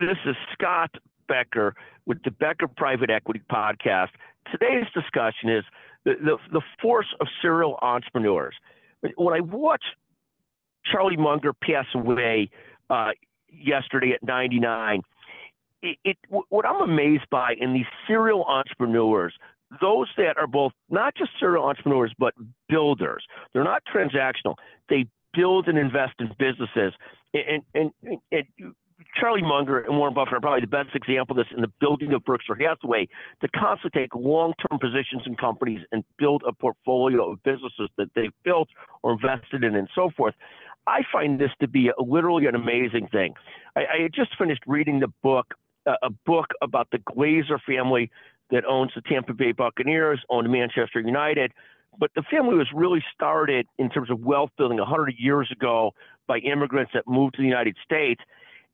This is Scott Becker with the Becker Private Equity Podcast. Today's discussion is the, the, the force of serial entrepreneurs. When I watched Charlie Munger pass away uh, yesterday at 99, it, it, what I'm amazed by in these serial entrepreneurs, those that are both not just serial entrepreneurs but builders. They're not transactional. They build and invest in businesses. And, and, and, and Charlie Munger and Warren Buffett are probably the best example of this in the building of Berkshire Hathaway to constantly take long-term positions in companies and build a portfolio of businesses that they've built or invested in and so forth. I find this to be a, literally an amazing thing. I, I just finished reading the book, uh, a book about the Glazer family that owns the Tampa Bay Buccaneers, owned Manchester United. But the family was really started in terms of wealth building 100 years ago by immigrants that moved to the United States.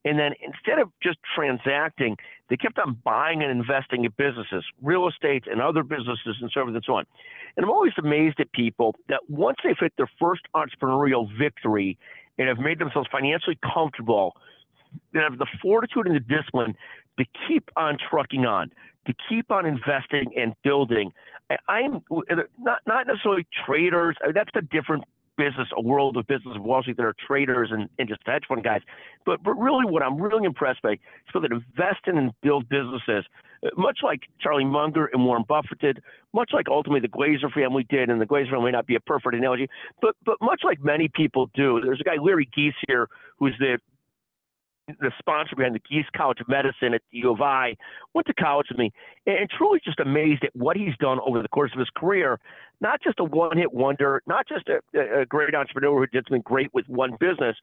And then instead of just transacting, they kept on buying and investing in businesses, real estate and other businesses and so forth and so on. And I'm always amazed at people that once they've hit their first entrepreneurial victory and have made themselves financially comfortable, they have the fortitude and the discipline to keep on trucking on, to keep on investing and building. I, am not not necessarily traders. That's a different business, a world of business of Wall Street that are traders and, and just hedge fund guys. But but really, what I'm really impressed by is people that invest in and build businesses, uh, much like Charlie Munger and Warren Buffett did, much like ultimately the Glazer family did, and the Glazer family may not be a perfect analogy, but but much like many people do. There's a guy Larry Gies here who's the the sponsor behind the Gies College of Medicine at the U of I, went to college with me, and truly just amazed at what he's done over the course of his career. Not just a one-hit wonder, not just a, a great entrepreneur who did something great with one business,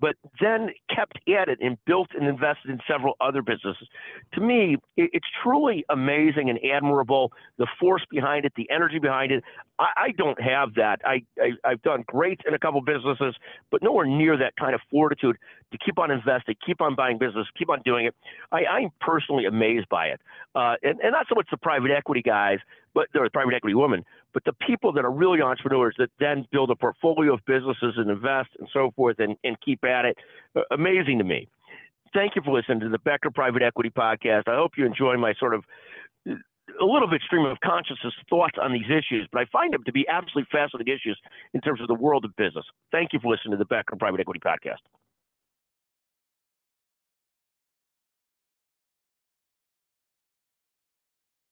but then kept at it and built and invested in several other businesses. To me, it's truly amazing and admirable. The force behind it, the energy behind it. I, I don't have that. I, I have done great in a couple businesses, but nowhere near that kind of fortitude to keep on investing, keep on buying business, keep on doing it. I, I'm personally amazed by it, uh, and, and not so much the private equity guys, but they're a private equity woman, but the people that are really entrepreneurs that then build a portfolio of businesses and invest and so forth and, and keep at it, uh, amazing to me. Thank you for listening to the Becker Private Equity Podcast. I hope you enjoy my sort of a little bit stream of consciousness thoughts on these issues, but I find them to be absolutely fascinating issues in terms of the world of business. Thank you for listening to the Becker Private Equity Podcast.